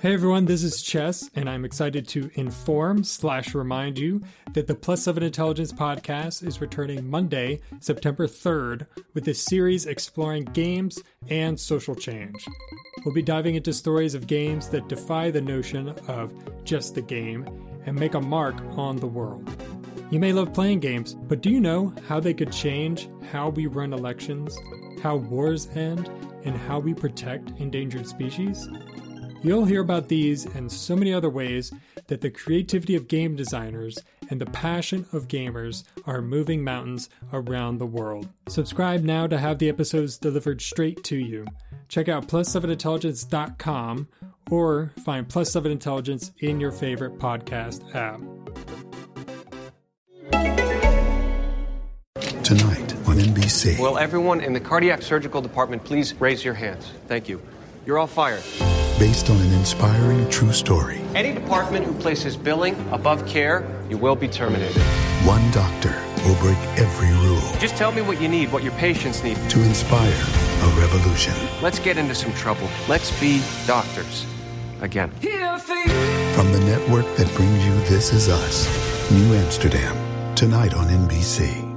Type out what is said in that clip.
Hey everyone, this is Chess, and I'm excited to inform slash remind you that the Plus 7 Intelligence podcast is returning Monday, September 3rd, with a series exploring games and social change. We'll be diving into stories of games that defy the notion of just the game and make a mark on the world. You may love playing games, but do you know how they could change how we run elections, how wars end, and how we protect endangered species? You'll hear about these and so many other ways that the creativity of game designers and the passion of gamers are moving mountains around the world. Subscribe now to have the episodes delivered straight to you. Check out plus7intelligence.com or find Plus 7 Intelligence in your favorite podcast app. Tonight on NBC. Will everyone in the cardiac surgical department please raise your hands? Thank you. You're all fired. Based on an inspiring true story. Any department who places billing above care, you will be terminated. One doctor will break every rule Just tell me what you need, what your patients need. to inspire a revolution. Let's get into some trouble. Let's be doctors. Again. From the network that brings you This Is Us, New Amsterdam, tonight on NBC.